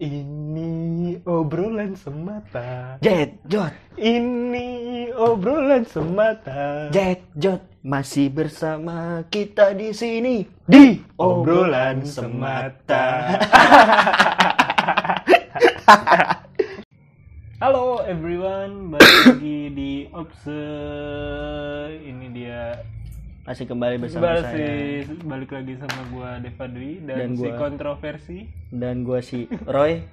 Ini obrolan semata. Jet Jot, Ini obrolan semata. Jet Jot masih bersama kita di sini di Obrolan semata. Halo everyone, balik lagi di Obse. Ini dia Masih kembali bersama saya balik lagi sama gua Devadri dan, Dan si gua- kontroversi. dan gua si Roy.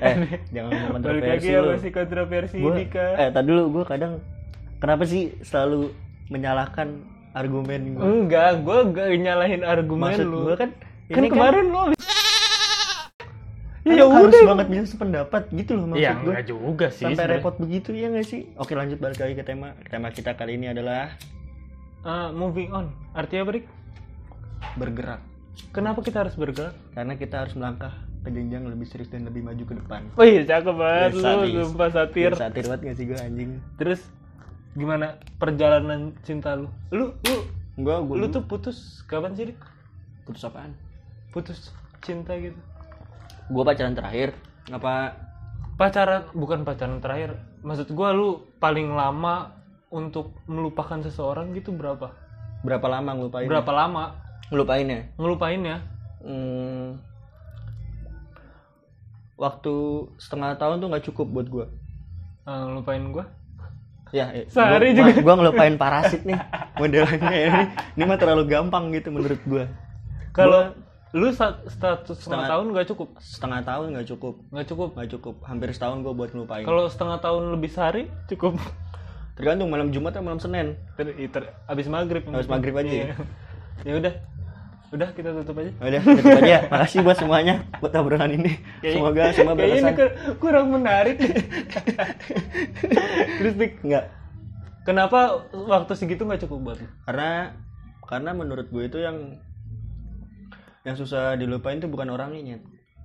Eh, jangan ngomong Balik lagi kontroversi sama lu. si kontroversi Gua, Dika. eh, tadi dulu gua kadang kenapa sih selalu menyalahkan argumen gua? Enggak, gua gak nyalahin argumen Maksud lu. gua kan kan ini kemarin lu kan ya harus udah. banget bisa sependapat gitu loh maksud Ya gua. enggak juga sih. Sampai sebenarnya. repot begitu ya nggak sih? Oke lanjut balik lagi ke tema. Tema kita kali ini adalah Ah, moving on. Artinya Brik, bergerak. kenapa kita harus bergerak? Karena kita harus melangkah ke jenjang lebih serius dan lebih maju ke depan. Oh iya, cakep banget lu, sumpah satir. Biar satir banget gak sih gue anjing? Terus gimana perjalanan cinta lu? Lu lu Gua, gua lu tuh putus kapan sih, Dik? putus apaan? Putus cinta gitu. Gua pacaran terakhir. Apa? Pacaran bukan pacaran terakhir. Maksud gua lu paling lama untuk melupakan seseorang gitu berapa? Berapa lama ngelupain? Berapa lama Ngelupainnya? ngelupainnya? Hmm, waktu setengah tahun tuh nggak cukup buat gua. Ah, ngelupain gua? Ya, eh, Sehari gua, juga. Gua ngelupain parasit nih modelannya ya. Ini, ini mah terlalu gampang gitu menurut gua. Kalau lu sa- status setengah Setengah- tahun nggak cukup? Setengah tahun nggak cukup. Nggak cukup. Nggak cukup. Hampir setahun gua buat ngelupain. Kalau setengah tahun lebih sehari cukup. Tergantung malam Jumat atau malam Senin. Ter, ter- abis maghrib. Habis maghrib aja ya? Iya. ya udah, udah kita tutup aja. Udah, tutup aja. Makasih buat semuanya buat obrolan ini. Semoga semua ini berkesan. kur- kurang menarik. Terus Dik, Enggak. kenapa waktu segitu nggak cukup buat? Karena karena menurut gue itu yang yang susah dilupain tuh bukan orangnya. Nyet.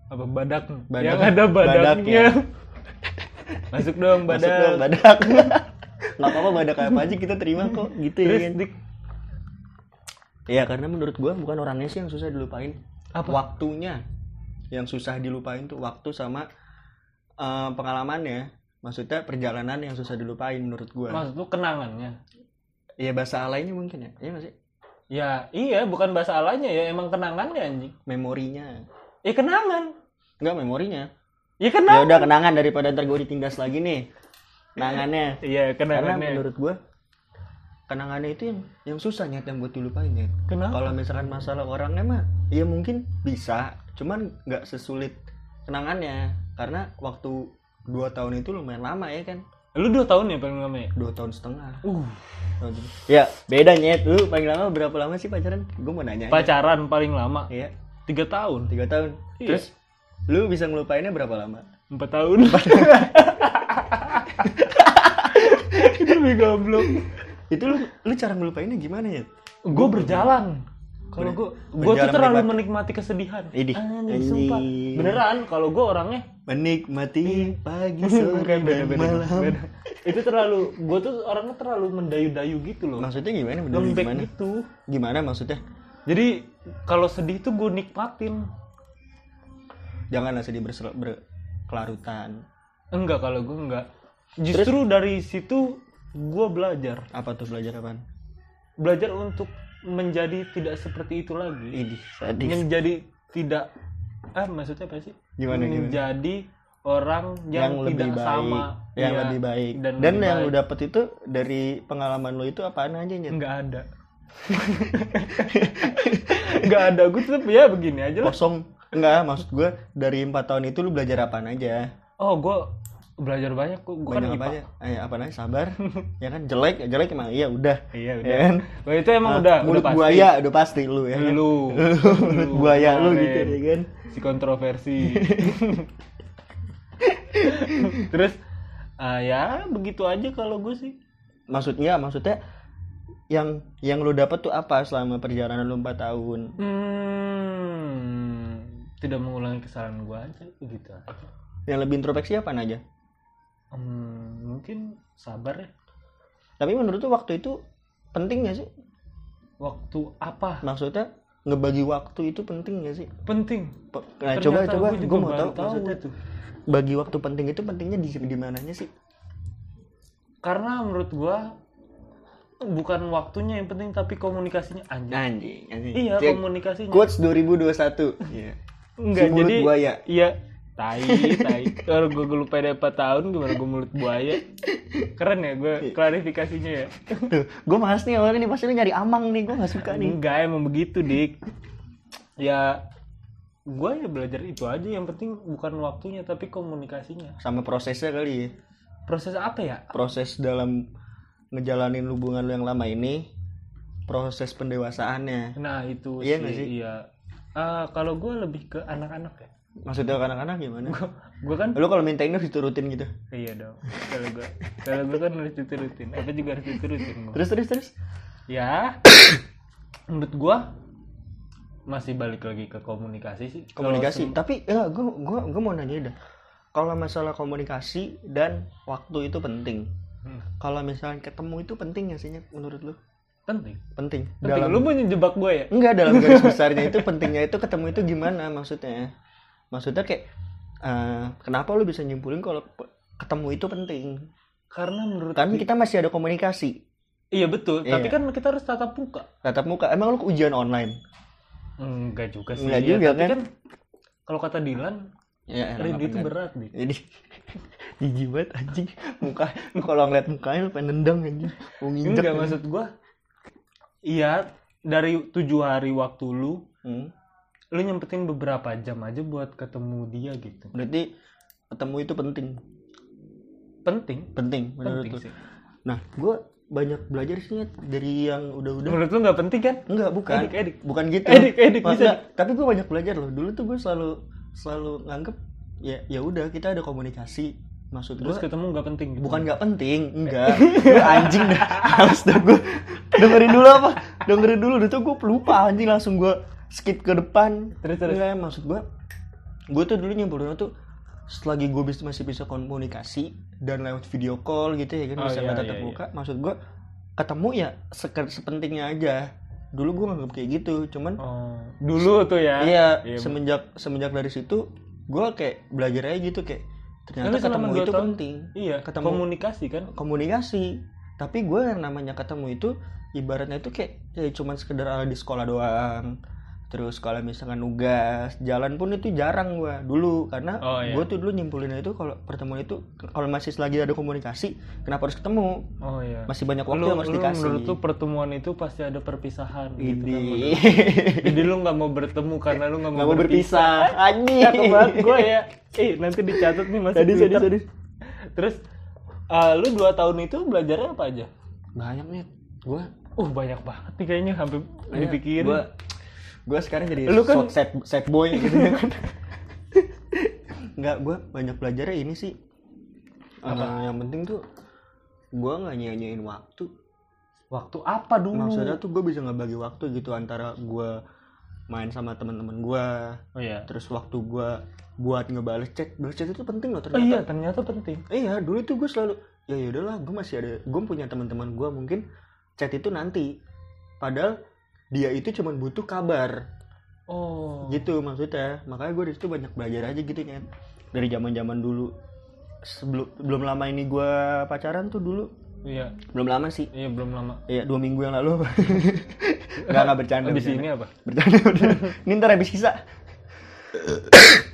Apa badak? Badak- Yang ada badaknya. badaknya. Masuk dong badak. Masuk dong, badak. Nggak apa-apa badak apa aja kita terima kok gitu ya. kan? Iya, karena menurut gue bukan orangnya sih yang susah dilupain. Apa? Waktunya yang susah dilupain tuh waktu sama eh, pengalamannya. Maksudnya perjalanan yang susah dilupain menurut gue. maksud lu kenangannya? Iya bahasa alainya mungkin ya. Iya nggak sih? Ya iya, bukan bahasa alanya ya, emang kenangannya anjing. Memorinya. Ya kenangan. Enggak memorinya. Ya Ya kenangan. udah kenangan daripada ntar gue ditindas lagi nih. Kenangannya. Iya Karena kenangannya. menurut gue kenangannya itu yang yang susah nyet yang buat dilupain nyet. Kenapa? Kalau misalkan masalah orangnya mah ya mungkin bisa, cuman nggak sesulit kenangannya karena waktu dua tahun itu lumayan lama ya kan Lu dua tahun ya paling lama ya? dua tahun setengah Uh, Tahun ya beda nyet lu paling lama berapa lama sih pacaran gue mau nanya aja. pacaran paling lama iya tiga tahun, tiga tahun Iya. terus lu bisa ngelupainnya berapa lama empat tahun. lebih goblok. itu lu lu cara ngelupainnya gimana ya Gue berjalan. Kalau gue, gue tuh terlalu menikmati. menikmati kesedihan. Anjing. sumpah. Beneran, kalau gue orangnya menikmati pagi sore beda, dan beda, malam beda. Itu terlalu, gue tuh orangnya terlalu mendayu-dayu gitu loh. maksudnya gimana bener Lembek gimana gitu. gimana maksudnya Jadi kalau sedih tuh gue nikmatin. janganlah sedih berkelarutan Enggak kalau gue enggak. Justru dari situ gue belajar. apa tuh belajar apaan Belajar untuk menjadi tidak seperti itu lagi. Idih, sadis. Menjadi tidak ah maksudnya apa sih? Gimana, gimana? Menjadi orang yang, yang, lebih tidak baik, sama, yang Iya, lebih baik. dan, Dan, lebih yang baik. lu dapet itu dari pengalaman lu itu apaan aja nyet? enggak ada. enggak ada. Gue tetap ya begini aja lah. Kosong. Enggak, maksud gue dari empat tahun itu lu belajar apaan aja? Oh, gue belajar banyak kok. Gue kan apa aja? Eh, apa aja? Sabar. ya kan jelek, jelek emang iya udah. Iya, Ya udah. kan? Wah, itu emang Ah, udah mulut udah pasti. buaya udah pasti lu ya. kan? Lu. mulut buaya lu gitu ya kan. Si kontroversi. Terus ah, ya begitu aja kalau gue sih. Maksudnya, maksudnya yang yang lu dapet tuh apa selama perjalanan lu 4 tahun? Hmm, tidak mengulangi kesalahan gue aja aja. Yang lebih introspeksi apa aja? Hmm, mungkin sabar ya. Tapi menurut tuh waktu itu penting gak sih? Waktu apa? Maksudnya ngebagi waktu itu penting gak sih penting Pe- nah coba Ternyata coba gue mau tahu maksudnya itu. bagi waktu penting itu pentingnya di di mananya sih karena menurut gua bukan waktunya yang penting tapi komunikasinya anjing anjing anjing iya Cek, komunikasinya quotes 2021 iya enggak si mulut jadi buaya. iya tai tai. Kalau gue lupa ada 4 tahun gimana gue mulut buaya? Keren ya gue klarifikasinya ya. Tuh gue males nih awalnya nih pasti nyari amang nih gue gak suka nih. Enggak emang begitu dik. Ya gue ya belajar itu aja yang penting bukan waktunya tapi komunikasinya. Sama prosesnya kali ya. Proses apa ya? Proses dalam ngejalanin hubungan lu yang lama ini proses pendewasaannya. Nah itu Iya sih, sih? iya. Ah, kalau gue lebih ke anak-anak ya maksudnya anak-anak gimana? Gue kan lu kalau minta ini harus diturutin gitu? Iya dong. Kalau gue kalau gue kan harus diturutin. Apa juga harus diturutin gua. terus terus terus? Ya menurut gua masih balik lagi ke komunikasi sih. Komunikasi? tapi ya gue gua gua mau nanya dah kalau masalah komunikasi dan waktu itu penting. Hmm, kalau misalnya ketemu itu penting gak sih menurut lu? Penting. Penting. Penting. Dalam lu mau menjebak gue ya? Enggak dalam garis besarnya itu pentingnya itu ketemu itu gimana maksudnya maksudnya kayak eh, kenapa lu bisa nyimpulin kalau ketemu itu penting? Karena menurut kan kita masih ada komunikasi. Iya betul. Iya. tapi kan kita harus tatap muka. Tatap muka. Emang lu ujian online? Enggak juga sih. Enggak ya, juga, tapi kan? kalau kata Dilan ya rindu itu berat nih. Jadi jijik banget anjing. Muka kalau ngeliat mukanya lu pengen nendang anjing. Mau nginjek enggak maksud gua iya dari tujuh hari waktu lu Hmm. Lu nyempetin beberapa jam aja buat ketemu dia gitu. Berarti ketemu itu penting. Penting. Penting menurut penting sih. Nah gue banyak belajar sih dari yang udah-udah. Menurut lu nggak penting kan? Enggak bukan. Edik edik. Bukan gitu. Edik edik bisa tapi gue banyak belajar loh. Dulu tuh gue selalu selalu nganggep ya ya udah kita ada komunikasi. Maksud gue terus ketemu nggak penting gitu. bukan nggak penting enggak gue anjing dah. Harus dah gue dengerin dulu apa? Dengerin dulu. Udah tuh gue lupa anjing. Langsung gue skip ke depan. Terus, terus. Enggak, maksud gue gue tuh dulu nyimpulin tuh selagi gue bisa masih bisa komunikasi dan lewat video call gitu ya kan Oh, bisa iya, tatap iya, muka. Maksud gue ketemu ya seke- sepentingnya aja. Dulu gue nganggap kayak gitu cuman oh dulu tuh ya? Iya Iya, semenjak semenjak dari situ gue kayak belajar aja gitu kayak ternyata Tapi ketemu itu tahun- penting. iya ketemu komunikasi kan? Komunikasi. Tapi gue yang namanya ketemu itu ibaratnya itu kayak ya cuman sekedar ala di sekolah doang terus kalau misalkan nugas jalan pun itu jarang gue dulu karena Oh, iya. gue tuh dulu nyimpulinnya itu kalau pertemuan itu kalau masih lagi ada komunikasi kenapa harus ketemu? Oh iya. Masih banyak waktu lu, yang harus lu dikasih. menurut lu pertemuan itu pasti ada perpisahan gitu kan jadi lu nggak mau bertemu karena lu nggak mau, mau berpisah. Cakep banget gue ya. Eh nanti dicatat nih masih sadis. terus eh, lu dua tahun itu belajarnya apa aja? Banyak nih gue uh banyak banget nih kayaknya sampai dipikirin. gue gue sekarang jadi Lu kan- so- sad, sad boy gitu ya kan. Nggak gue banyak belajarnya ini sih. Eh, yang penting tuh gue nggak nyanyain waktu. Waktu apa dulu? Maksudnya tuh gue bisa ngebagi waktu gitu antara gue main sama teman-teman gue oh iya. terus waktu gue buat ngebales chat. Balas chat itu penting loh oh ternyata iya ternyata. penting. Iya dulu tuh gue selalu ya ya udahlah gue masih ada gue punya teman-teman gue mungkin chat itu nanti. Padahal dia itu cuma butuh kabar. Oh. Gitu maksudnya. Makanya gue di situ banyak belajar aja gitu kan dari zaman zaman dulu. Sebelum belum lama ini gue pacaran tuh dulu. Iya. Belum lama sih. Iya belum lama. Iya dua minggu yang lalu. Nggak nggak bercanda Abis bercanda. ini apa? Bercanda, bercanda. ini ntar habis sisa.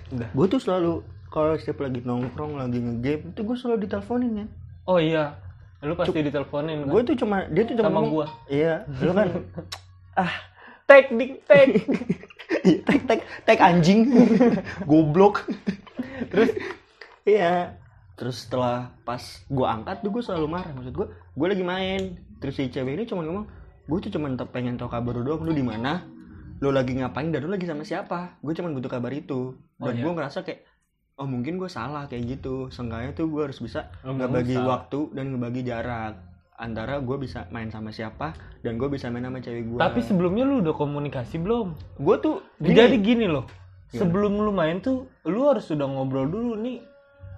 Udah. gue tuh selalu kalau setiap lagi nongkrong lagi ngegame itu gue selalu diteleponin ya oh iya. Lu pasti diteleponin kan? gue tuh cuma dia tuh cuma Sama gua. iya. Lu kan ah tek dik tek. Iya, tek tek tek anjing. Goblok. Terus? Iya. Terus setelah pas gue angkat tuh gue selalu marah. Maksud gue gue lagi main. Terus si cewek ini cuma ngomong gue tuh cuma pengen tahu kabar lu doang. Lu di mana? Lu lagi ngapain dan lu lagi sama siapa? Gue cuma butuh kabar itu. Dan Oh, iya. gue ngerasa kayak oh mungkin gue salah kayak gitu. Seenggaknya tuh gue harus bisa Oh, nggak usah. waktu dan ngebagi jarak antara gue bisa main sama siapa dan gue bisa main sama cewek gue tapi sebelumnya lu udah komunikasi belum gue tuh jadi gini loh Gimana? sebelum lu main tuh lu harus sudah ngobrol dulu nih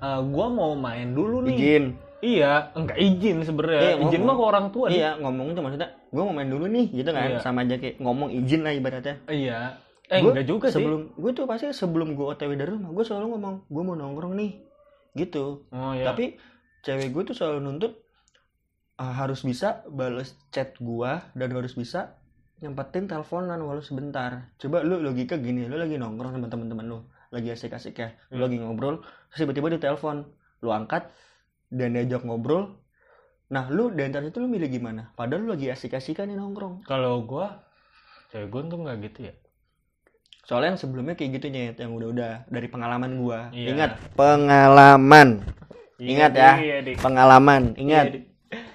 Eh, gua mau main dulu nih izin Iya, enggak izin sebenarnya. Iya, izin mah ke orang tua nih. iya ngomong tuh maksudnya gue mau main dulu nih gitu kan Iya. sama aja kayak ngomong izin lah ibaratnya Iya. Eh, Gua enggak juga sih. sebelum gue tuh pasti sebelum gue otw dari rumah gue selalu ngomong gue mau nongkrong nih gitu Oh iya. tapi cewek gue tuh selalu nuntut ah, harus bisa bales chat gue dan harus bisa nyempetin teleponan walau sebentar. Coba lu logika gini lu lagi nongkrong sama teman-teman lu lagi asik-asik ya lu Hmm. lagi ngobrol terus tiba-tiba ditelepon lu angkat dan diajak ngobrol. Nah lu di antara itu lu milih gimana? Padahal lu lagi asik-asikan nih nongkrong. Kalau gua cewek gua tuh enggak gitu ya. soalnya yang sebelumnya kayak gitu nyet yang udah-udah dari pengalaman gua. Iya. ingat pengalaman. Ingat ya, Iya, pengalaman. Ingat. Iya.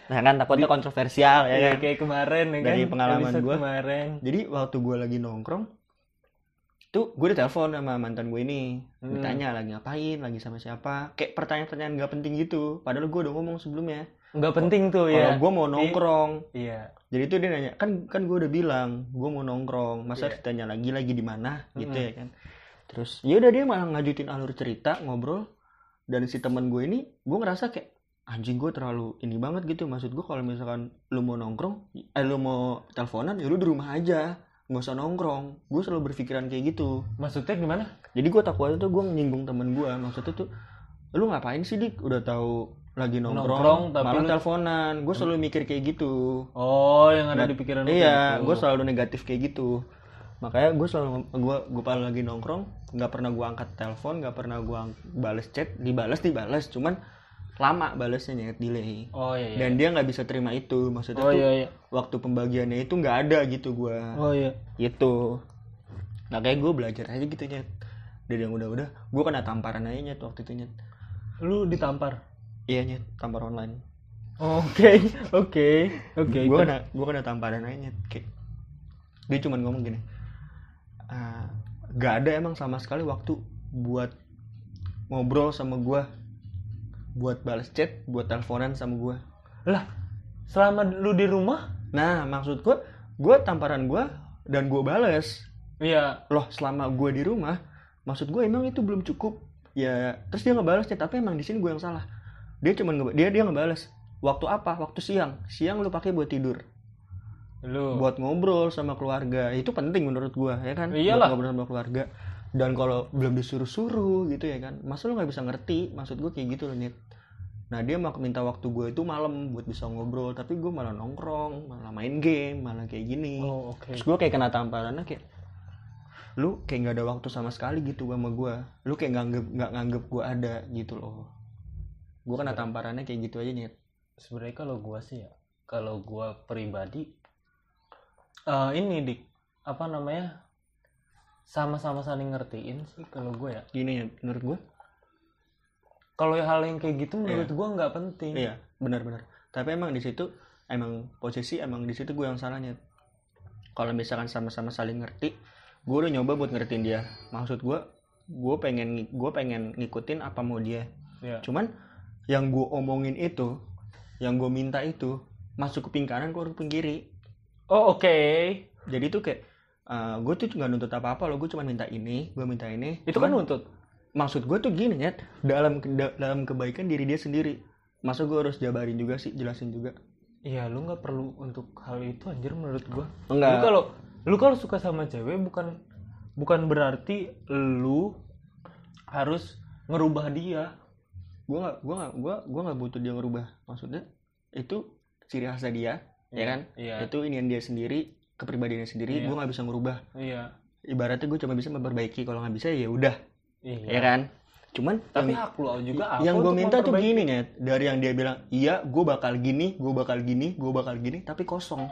Nah kan takutnya kontroversial ya Iya, kan kayak kemarin ya Dari kan. pengalaman gua. kemarin. jadi waktu gue lagi nongkrong tuh gue ditelepon sama mantan gue ini Hmm. ditanya lagi ngapain lagi sama siapa kayak pertanyaan-pertanyaan gak penting gitu padahal gue udah ngomong sebelumnya Enggak penting tuh kalau ya. gue mau nongkrong Iya. jadi tuh dia nanya kan kan gue udah bilang gue mau nongkrong masa harus ditanya lagi lagi di mana gitu Mm-mm. ya kan terus ya udah dia malah ngajutin alur cerita ngobrol dan si teman gue ini gue ngerasa kayak anjing gue terlalu ini banget gitu. Maksud gue kalau misalkan lu mau nongkrong eh lu mau teleponan ya lu di rumah aja. Nggak usah nongkrong. Gue selalu berpikiran kayak gitu. Maksudnya gimana? jadi gue takutnya tuh gue nyinggung temen gue maksudnya tuh lu ngapain sih dik? Udah tahu lagi nongkrong, Nongkrong, tapi malah lu- teleponan. Gue selalu mikir kayak gitu. Oh, yang ada Nah, di pikiran lu iya kayak gue gitu. selalu negatif kayak gitu. Makanya gue selalu gue gue pas lagi nongkrong nggak pernah gue angkat telepon nggak pernah gue bales chat dibales dibales. Cuman lama balesnya nyet delay Oh iya iya. dan dia nggak bisa terima itu maksudnya oh tuh iya iya. waktu pembagiannya itu nggak ada gitu gue Oh iya. gitu nah kayak gue belajar aja gitu nyet dari yang udah-udah gue kena tamparan aja nyet waktu itu nyet Lu ditampar. iya nyet tampar online Oke, oke, oke. gue kena gue kena tamparan aja nyet kayak dia cuman ngomong gini "Ah, gak ada emang sama sekali waktu buat ngobrol sama gue buat balas chat buat teleponan sama gue Lah, selama lu di rumah? nah maksud gue gue tamparan gue dan gue bales. Iya. loh selama gue di rumah maksud gue emang itu belum cukup. Ya terus dia ngebales chat tapi emang di sini gue yang salah. Dia cuman nge- dia dia ngebales waktu apa? Waktu siang. Siang lu pakai buat tidur. Lu. buat ngobrol sama keluarga. Itu penting menurut gua ya kan? Iyalah. Buat ngobrol sama keluarga dan kalau belum disuruh-suruh gitu ya kan masa lu nggak bisa ngerti? Maksud gua kayak gitu loh Nit. Nah dia mau minta waktu gue itu malam buat bisa ngobrol tapi gue malah nongkrong malah main game malah kayak gini. Oh, oke. terus gue kayak kena tamparannya kayak lu kayak nggak ada waktu sama sekali gitu sama gua. Lu kayak nganggep nggak nganggep gua ada gitu loh. Gue kena tamparannya kayak gitu aja Nit. Sebenarnya kalau gua sih ya, kalau gua pribadi eh ini dik. Apa namanya? Sama-sama saling ngertiin sih kalau gue ya. gini ya menurut gua Kalau hal yang kayak gitu menurut gua nggak penting. Iya, benar-benar. Tapi emang di situ emang posisi emang di situ gue yang salahnya. Kalau misalkan sama-sama saling ngerti, gue udah nyoba buat ngertiin dia. Maksud gue, gue pengen gue pengen ngikutin apa mau dia. Iya. Cuman yang gue omongin itu, yang gue minta itu masuk kuping kanan keluar kuping kiri. Oh, oke. Jadi tuh kayak gue tuh nggak nuntut apa-apa loh, gue cuma minta ini, gue minta ini. Itu kan Cuman- nuntut. maksud gue tuh gini ya dalam da- dalam kebaikan diri dia sendiri masa gue harus jabarin juga sih jelasin juga Iya, lu nggak perlu untuk hal itu anjir menurut gua. enggak Lu kalau lu kalau suka sama cewek bukan bukan berarti lu harus ngerubah dia. gue nggak gue nggak gue gue nggak butuh dia ngerubah maksudnya itu ciri khasnya dia ya kan Iya. itu inian dia sendiri kepribadiannya sendiri Iya. gue nggak bisa ngerubah. Iya. ibaratnya gue cuma bisa memperbaiki kalau nggak bisa ya udah. Iya. ya kan? Cuman Tapi yang, hak lu juga yang gue minta tuh gini net. Dari yang dia bilang iya gue bakal gini gue bakal gini gue bakal gini tapi kosong.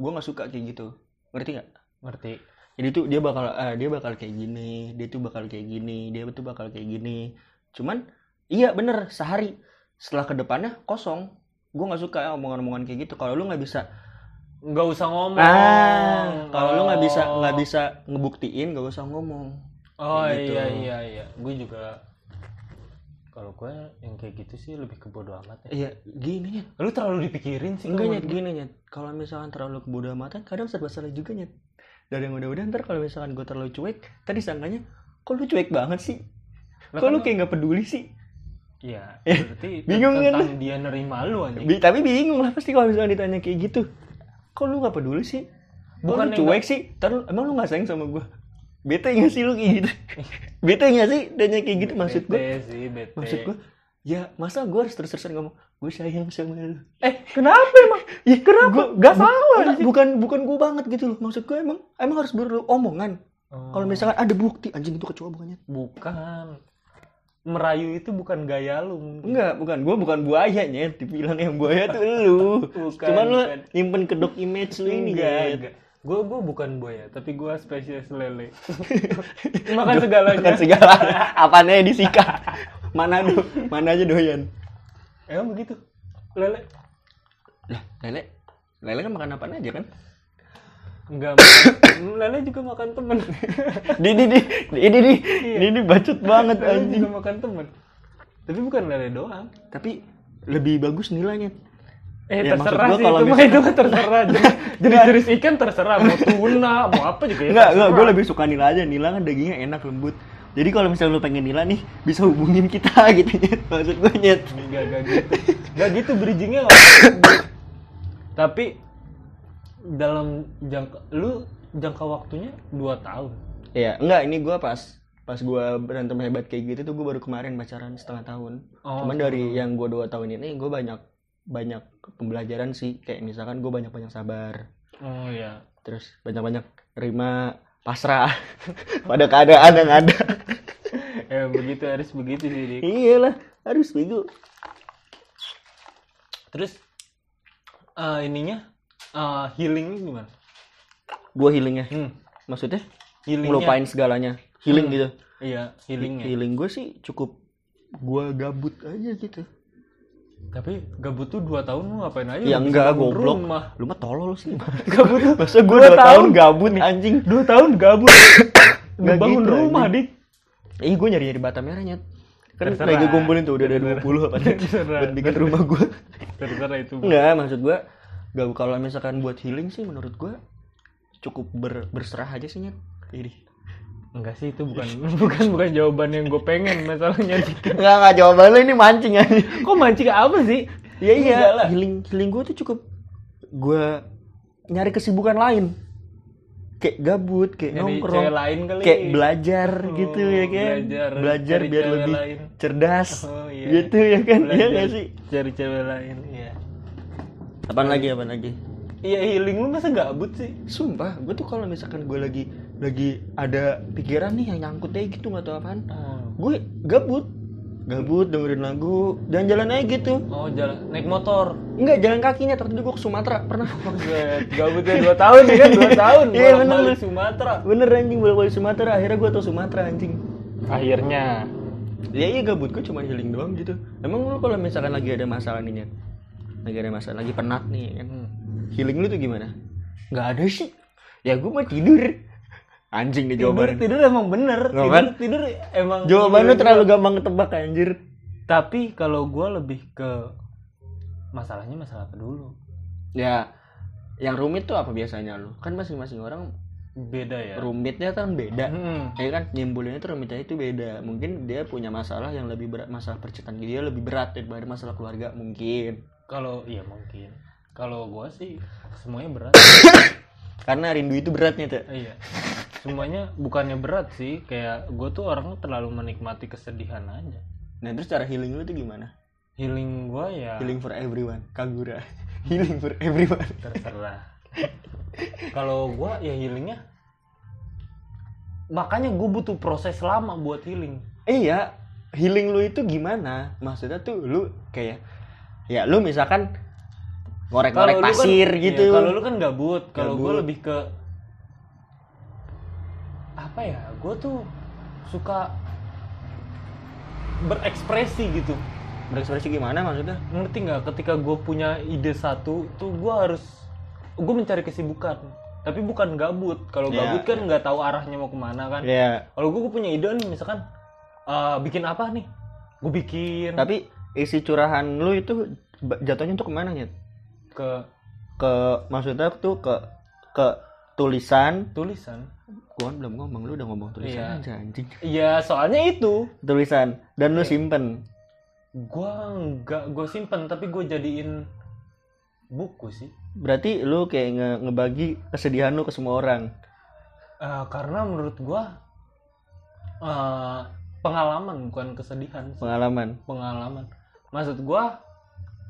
Gue nggak suka kayak gitu. Ngerti nggak? Ngerti. jadi tuh dia bakal ah, dia bakal kayak gini dia tuh bakal kayak gini dia tuh bakal kayak gini. Cuman iya bener sehari. Setelah ke depannya kosong. Gue nggak suka ya omongan-omongan kayak gitu. Kalau lu nggak bisa Nggak usah ngomong. ah kalau lu nggak bisa Oh. nggak bisa ngebuktiin nggak usah ngomong Oh Kayak gitu. iya iya iya. Gue juga kalau gue yang kayak gitu sih lebih ke bodo amat ya. iya gini ya Lu terlalu dipikirin sih. enggak nyet gini nyet kalau misalkan terlalu kebodoh amatan kadang serba salah juga nyet dari yang udah-udah ntar kalau misalkan gue terlalu cuek tadi sangkanya kok lu cuek banget sih Lah kok lu kayak nggak peduli sih Iya, berarti Bingung kan? dia nerima lu anjing. Bi- tapi bingung lah pasti kalau misalnya ditanya kayak gitu kok lu gak peduli sih? Bukan yang cuek sih? Ntar lu- emang lu gak sayang sama gue bete gak sih lu kayak gitu? Bete gak sih tanya kayak gitu? Maksud gue Bete sih, bete. maksud gue ya masa gue harus terus-terusan ngomong gue sayang sama lu. Eh, kenapa emang? ya kenapa? Gua- gak salah, enggak, bukan bukan gue banget gitu loh. Maksud gue emang emang harus beromongan Oh, kalau misalkan ada bukti anjing itu kecoa bukannya? Bukan. Merayu itu bukan gaya lu mungkin. enggak bukan gue bukan buayanya dibilang yang buaya tuh lu Bukan, cuman lu nyimpen kedok image lu ini enggak, Nyet. enggak. Gue gue bukan buaya, tapi gue spesies lele. Makan segalanya. Makan segala apanya disikat mana do mana aja doyan Emang begitu. Lele. lah lele lele kan makan apa aja kan Enggak lele juga makan temen. di di. Di ini di. Ini di bacot banget lele anjing. juga makan temen. Tapi bukan lele doang. tapi lebih bagus nilainya. Eh Ya, terserah sih. kalau itu mah itu terserah Jadi- jenis-jenis ikan terserah. Mau tuna mau apa juga ya enggak enggak gue lebih suka nila aja. Nila kan dagingnya enak lembut. Jadi kalau misalnya lu pengen nila nih bisa hubungin kita gitu nyet. Maksud gue nyet. Enggak, enggak gitu. Enggak gitu bridgingnya. Tapi dalam jangka lu jangka waktunya 2 tahun. Iya, enggak ini gua pas pas gua berantem hebat kayak gitu tuh gua baru kemarin pacaran setengah tahun. Oh, Cuman dari yang gua dua tahun ini gua banyak banyak pembelajaran sih kayak misalkan gua banyak banyak sabar Oh iya. terus banyak banyak terima pasrah pada keadaan yang ada Ya begitu harus begitu sih, Dik. iyalah harus bego Terus eh, ininya eh, healingnya gimana? gua healingnya Hmm. maksudnya Healingnya. ngelupain segalanya healing Hmm. gitu Iya, healingnya. healing gue sih cukup gua gabut aja gitu Tapi gabut tuh 2 tahun lu ngapain aja? ya enggak bangun goblok rumah. lu mah tolol sih Gabut tuh masa gua Dua dua tahun gabut anjing 2 tahun gabut. Nggak Ngebangun gitu, rumah, anjing. Dik. Ih, gue nyari nyari bata merahnya. Kan Terserah. lagi kumpulin tuh udah ada Terserah. 20 apa buat bikin rumah gue. Terserah itu. Enggak, maksud gue gak kalau misalkan buat healing sih menurut gue cukup ber- berserah aja sih nyet. Ini. Enggak sih itu bukan bukan bukan jawaban yang gue pengen masalahnya Dik. Enggak enggak jawaban lu ini mancing aja. Kok mancing apa sih? ya iya, healing healing gue tuh cukup gue nyari kesibukan lain. Kayak gabut, kayak Nyari nongkrong, cewek lain kali. kayak belajar Oh, gitu ya kan. belajar. Belajar, biar lebih lain. cerdas. Oh, iya. Gitu ya kan. Iya Belajar gak sih? Cari cewek lain, iya. Apaan lagi, apaan lagi? Iya healing lu masa gabut sih? Sumpah, gue tuh kalau misalkan gue lagi lagi ada pikiran nih yang nyangkut aja gitu nggak tahu apaan, Oh, gue gabut, gabut dengerin lagu, jalan-jalan aja gitu. oh jalan naik motor. Enggak jalan kakinya, terus gue ke Sumatera pernah. Gabutnya 2 tahun nih kan 2 tahun. Iya, bener, bener. Sumatera. Bener anjing bolak balik Sumatera, akhirnya gue tau Sumatera anjing. Akhirnya. Ya iya gabut gue cuma healing doang gitu. Emang lu kalau misalkan lagi ada masalah nih? Lagi ada masalah, lagi penat nih kan, Hmm. healing lu tuh gimana? Nggak ada sih. Ya gue mau tidur. Anjing nih Tidur, jawaban. tidur emang bener. Tidur, kan? tidur emang. Jawaban lu tidur terlalu gampang ketebak anjir. Tapi kalau gue lebih ke masalahnya masalah apa dulu? Ya, yang rumit tuh apa biasanya lu? Kan masing-masing orang Beda ya. rumitnya kan beda. Hmm. Ya kan nyimbulinnya tuh rumitnya itu beda. Mungkin dia punya masalah yang lebih berat, masalah percintaan dia lebih berat daripada masalah keluarga mungkin. Kalau iya mungkin. Kalau gua sih semuanya berat. Karena rindu itu beratnya tuh. iya. Semuanya bukannya berat sih, kayak gua tuh orangnya terlalu menikmati kesedihan aja. Nah, terus cara healing lu tuh gimana? Healing gua ya Healing for everyone, Kagura. healing for everyone. terserah. Kalau gua ya healingnya makanya gue butuh proses lama buat healing. Iya, healing lu itu gimana? Maksudnya tuh lu kayak ya lu misalkan ngorek-ngorek kan- pasir iya, gitu. kalau lu kan gabut, kalau gue lebih ke apa ya? Gue tuh suka berekspresi gitu. Berekspresi gimana maksudnya? Ngerti nggak? Ketika gue punya ide satu, tuh gue harus gue mencari kesibukan. Tapi bukan gabut. Kalau Iya, gabut kan nggak tahu arahnya mau ke mana kan. Ya, Kalau gue punya ide nih, misalkan eh, bikin apa nih? Gue bikin tapi isi curahan lu itu jatuhnya tuh ke mana ya? ke Ke maksudnya tuh ke ke tulisan. tulisan. Gua kan belum ngomong, lu udah ngomong tulisan Iya. aja anjing. Iya, soalnya itu Tulisan dan lu simpen. gua nggak gue simpen tapi gue jadiin buku sih berarti lu kayak nge ngebagi kesedihan lu ke semua orang Eh, karena menurut gua eh, pengalaman bukan kesedihan sih. pengalaman pengalaman maksud gua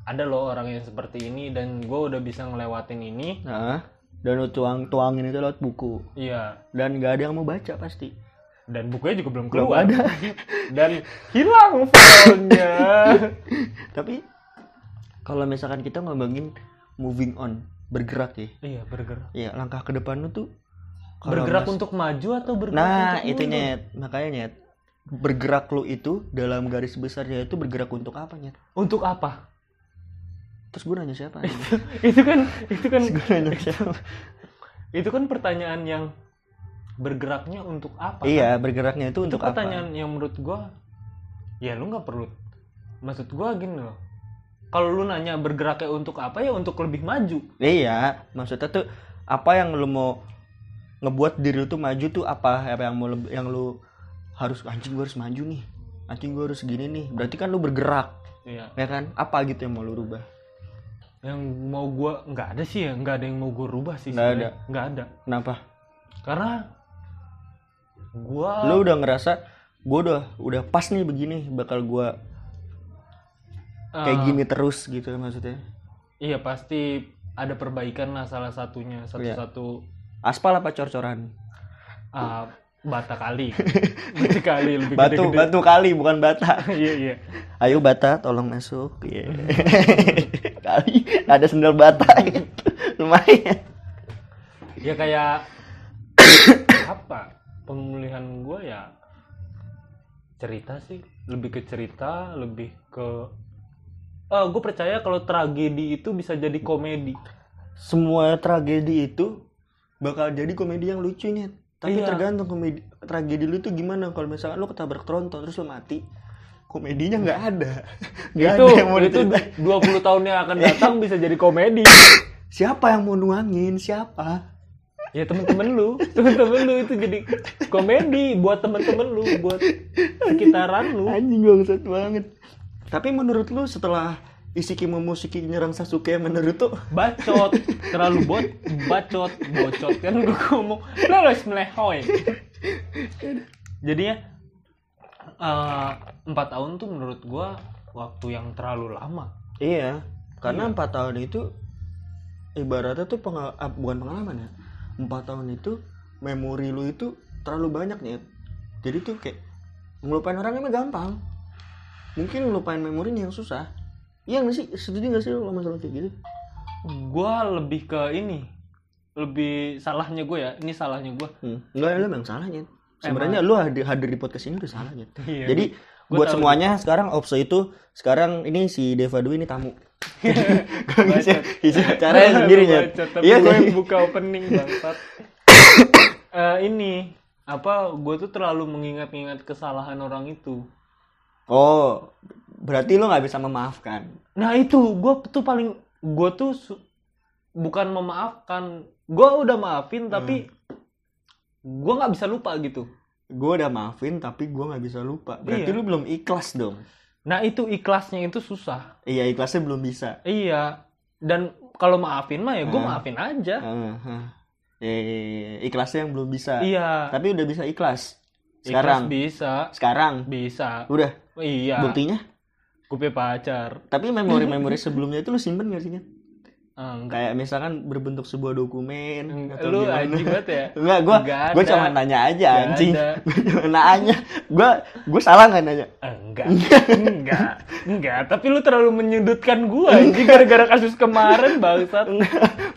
ada loh orang yang seperti ini dan gua udah bisa ngelewatin ini. Nah dan lu tuang tuangin itu lewat buku. Iya. Dan nggak ada yang mau baca pasti. Dan bukunya juga belum belum keluar. ada. Dan hilang filenya tapi kalau misalkan kita ngomongin moving on bergerak ya. Iya bergerak. Ya langkah ke depan lu tuh bergerak mas- untuk maju atau bergerak nah untuk itu nyet. Makanya nyet bergerak lu itu dalam garis besarnya itu bergerak untuk apa nyet? Untuk apa? Terus gue nanya siapa? Itu kan itu kan gue nanya siapa? Itu kan pertanyaan yang bergeraknya untuk apa iya kan? bergeraknya itu itu untuk apa? pertanyaan yang menurut gua ya lu nggak perlu. Maksud gua gini loh. Kalau lu nanya bergeraknya untuk apa ya untuk lebih maju. Iya maksudnya tuh apa yang lu mau ngebuat diri lu tuh maju tuh apa? Apa yang mau yang lu harus anjing gue harus maju nih. Anjing gue harus gini nih. Berarti kan lu bergerak Iya. ya kan? Apa gitu yang mau lu rubah? Yang mau gua nggak ada sih ya. Nggak ada yang mau gua rubah sih Nggak sebenarnya. nggak ada. Kenapa? Karena gua lu udah ngerasa gue udah udah pas nih begini bakal gua kayak eh, gini terus gitu maksudnya? Iya pasti ada perbaikan lah salah satunya. Iya. satu-satu aspal apa cor-coran? Ah, bata kali. Bata kali lebih batu gede-gede. batu kali bukan bata. Iya iya. Ayo bata tolong masuk. Iya. kali ada sendal bata gitu. lumayan. Ya kayak apa? Pemulihan gue ya cerita sih. Lebih ke cerita lebih ke eh gue percaya kalau tragedi itu bisa jadi komedi. Semua tragedi itu bakal jadi komedi yang lucu nih tapi Iya. tergantung komedi tragedi lu itu gimana. Kalau misalkan lu ketabrak tronton terus lu mati komedinya nggak ada. Nggak itu ada yang mau itu diceritain. 20 tahun yang akan datang bisa jadi komedi. Siapa yang mau nuangin? Siapa? Ya temen-temen lu. Temen-temen lu itu jadi komedi buat temen-temen lu buat sekitaran lu. Anjing bangsat banget. Tapi menurut lu setelah Isiki Momoshiki nyerang Sasuke menurut tuh bacot. Terlalu bot bacot bocot. Kan gue ngomong lo harus melehoy jadinya eh, empat tahun tuh menurut gua waktu yang terlalu lama. Iya karena empat tahun itu ibaratnya tuh pengal ah, bukan pengalaman ya. Empat tahun itu memori lu itu terlalu banyak nih jadi tuh kayak ngelupain orang emang gampang. Mungkin ngelupain memorinya yang susah iya nggak sih? Setuju nggak sih lo masalah kayak gitu gua lebih ke ini. Lebih salahnya gue ya. Ini salahnya gue hmm. nggak lu emang salahnya. Sebenarnya lu hadir, hadir di podcast ini udah salahnya. Iya, jadi gua buat semuanya sekarang Opso itu sekarang ini si Deva Dwi ini tamu. Bacot. ngisi acaranya sendiri ya Bacot, tapi iya gue yang buka opening bangsat. Eh, ini apa gue tuh terlalu mengingat-ingat kesalahan orang itu. Oh berarti lu nggak bisa memaafkan. Nah itu. Gue tuh paling gue tuh su- bukan memaafkan. Gue udah maafin tapi gue nggak bisa lupa gitu. Gue udah maafin tapi gue nggak bisa lupa. Berarti Iya. lu belum ikhlas dong. Nah itu ikhlasnya itu susah. Iya ikhlasnya belum bisa. Iya. Dan kalau maafin mah ya gue Hmm. maafin aja. Iya, iya. ikhlasnya yang belum bisa. Iya. Tapi udah bisa ikhlas. Ikhlas sekarang. bisa. Sekarang. Bisa. Udah. Iya. Buktinya punya pacar. Tapi memori-memori sebelumnya itu lu simpen gak sih? Ah, enggak. Kayak misalkan berbentuk sebuah dokumen atau lu gimana? anjing banget ya? Enggak gua Nggak gua cuma nanya aja Nggak anjing. gua cuma nanya. Gua gua salah nggak nanya? Enggak. Enggak. Enggak. Tapi lu terlalu menyudutkan gua anjing. Gara-gara kasus kemarin bangsat.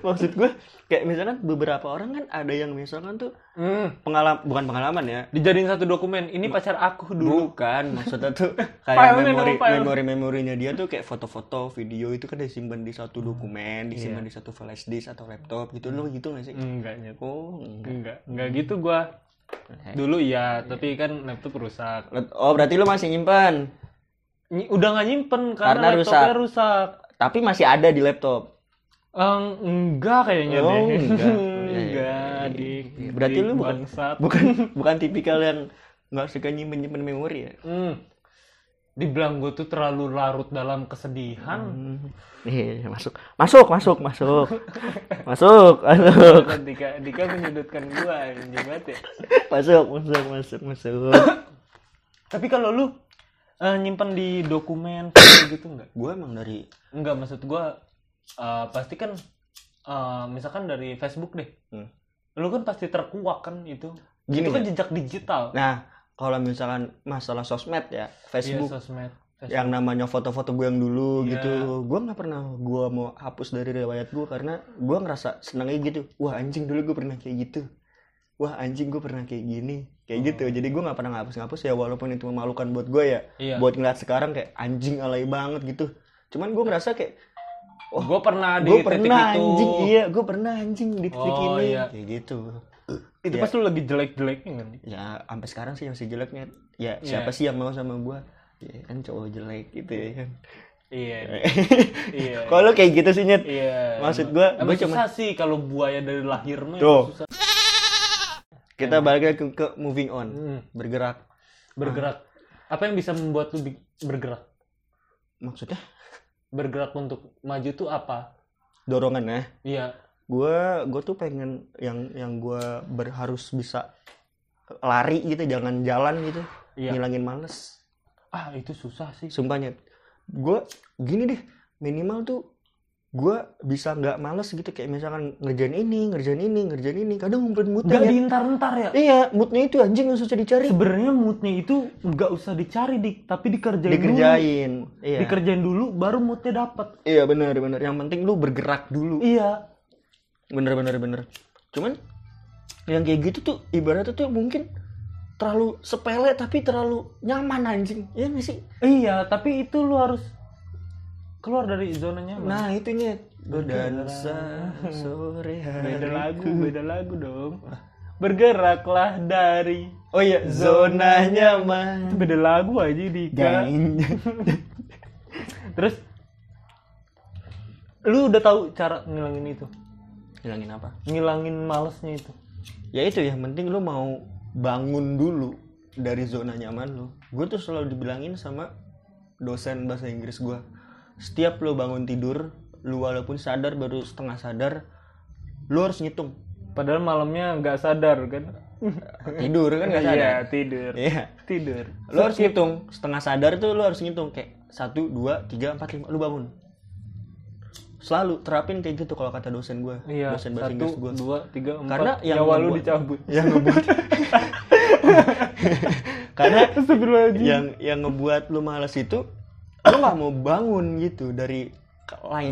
Maksud gua kayak misalkan beberapa orang kan ada yang misalkan tuh hmm. pengalaman bukan pengalaman ya. Dijadiin satu dokumen ini pacar aku dulu bukan maksudnya tuh kayak memori memori memorinya dia tuh kayak foto-foto video itu kan disimpan di satu dokumen disimpan di satu flash disk atau laptop gitu. Lo gitu nggak sih? Enggak nyet. Oh enggak. enggak. Enggak gitu gua. Dulu iya tapi kan laptop rusak. Oh berarti lo masih nyimpan Ny- udah nggak nyimpen Karena karena, laptopnya rusak, tapi masih ada di laptop Eng, enggak kayaknya Oh, deh enggak. enggak di Berarti di lu bukan- bangsat bukan bukan tipikal yang nggak suka nyimpen nyimpen memori ya Hmm. dibilang gue tuh terlalu larut dalam kesedihan Hmm. Iya, masuk. Masuk, masuk, masuk. masuk, masuk. Kan Dika Dika menyudutkan gue anjing banget ya Masuk, masuk, masuk, masuk. tapi kalau lu eh, nyimpen di dokumen gitu nggak Gue emang dari Enggak maksud gua eh, pasti kan eh, misalkan dari Facebook deh. Hmm. Lu kan pasti terkuak kan itu. Gini itu kan ya? jejak digital. Nah, kalau misalkan masalah sosmed ya, Facebook Iya, sosmed. Facebook. yang namanya foto-foto gue yang dulu Iya. gitu, gue nggak pernah gue mau hapus dari riwayat gue karena gue ngerasa senangnya gitu. Wah anjing dulu gue pernah kayak gitu. Wah anjing gue pernah kayak gini, kayak Oh. gitu. Jadi gue nggak pernah ngapus-ngapus ya walaupun itu memalukan buat gue ya. Iya. Buat ngeliat sekarang kayak anjing alay banget gitu. Cuman gue ngerasa kayak Oh, gua pernah di gue titik pernah itu. anjing iya gue pernah anjing di titik Oh, ini iya. kayak gitu. Itu Ya. pas lu lagi jelek-jeleknya kan. ya sampai sekarang sih masih jeleknya ya Iya. siapa sih yang mau sama gua ya kan cowok jelek gitu ya kan Iya. iya. kalau kayak gitu sih nyet Iya. Maksud gua, emang gua cuma- susah sih kalau buaya dari lahir mah Tuh. susah. kita balik ke, ke moving on Hmm, bergerak bergerak. Apa yang bisa membuat lu bergerak? maksudnya Bergerak untuk maju tuh apa? dorongan ya Iya. gua gua tuh pengen yang yang gua ber- harus bisa lari gitu jangan jalan gitu Iya. ngilangin males Ah, itu susah sih. sumpah nyet gua gini deh minimal tuh gua bisa nggak males gitu kayak misalkan ngerjain ini ngerjain ini ngerjain ini kadang ngumpulin moodnya Nggak Nyet. diintar-entar ya? Iya, moodnya itu anjing yang susah dicari. sebenarnya moodnya itu nggak usah dicari dik tapi dikerjain Dikerjain. dulu Iya. dikerjain dulu baru moodnya dapat Iya benar benar. Yang penting lu bergerak dulu. iya Bener bener bener. Cuman yang kayak gitu tuh ibaratnya tuh mungkin terlalu sepele tapi terlalu nyaman anjing. Iya nggak sih? iya tapi itu lu harus keluar dari zona nyaman. Nah itunya. Berdansa sore hari. beda lagu beda lagu dong. Bergeraklah dari Oh iya zona nyaman. itu beda lagu aja Gang. terus lu udah tahu cara ngilangin itu? Hilangin apa? ngilangin malesnya itu. Ya itu yang penting lu mau bangun dulu dari zona nyaman lu. Gue tuh selalu dibilangin sama dosen bahasa Inggris gue setiap lu bangun tidur lu walaupun sadar baru setengah sadar lu harus ngitung. Padahal malamnya nggak sadar kan? Tidur kan nggak Iya, sadar? tidur. Iya. Tidur. Lu harus ngitung. Setengah sadar tuh lu harus ngitung kayak satu dua tiga empat lima lu bangun. Selalu terapin kayak gitu kalau kata dosen gue Iya, dosen bahasa Inggris gue dua, tiga, empat. Karena yang nyawa lu dicabut. yang ngebuat karena yang yang ngebuat lu malas itu lu nggak mau bangun gitu dari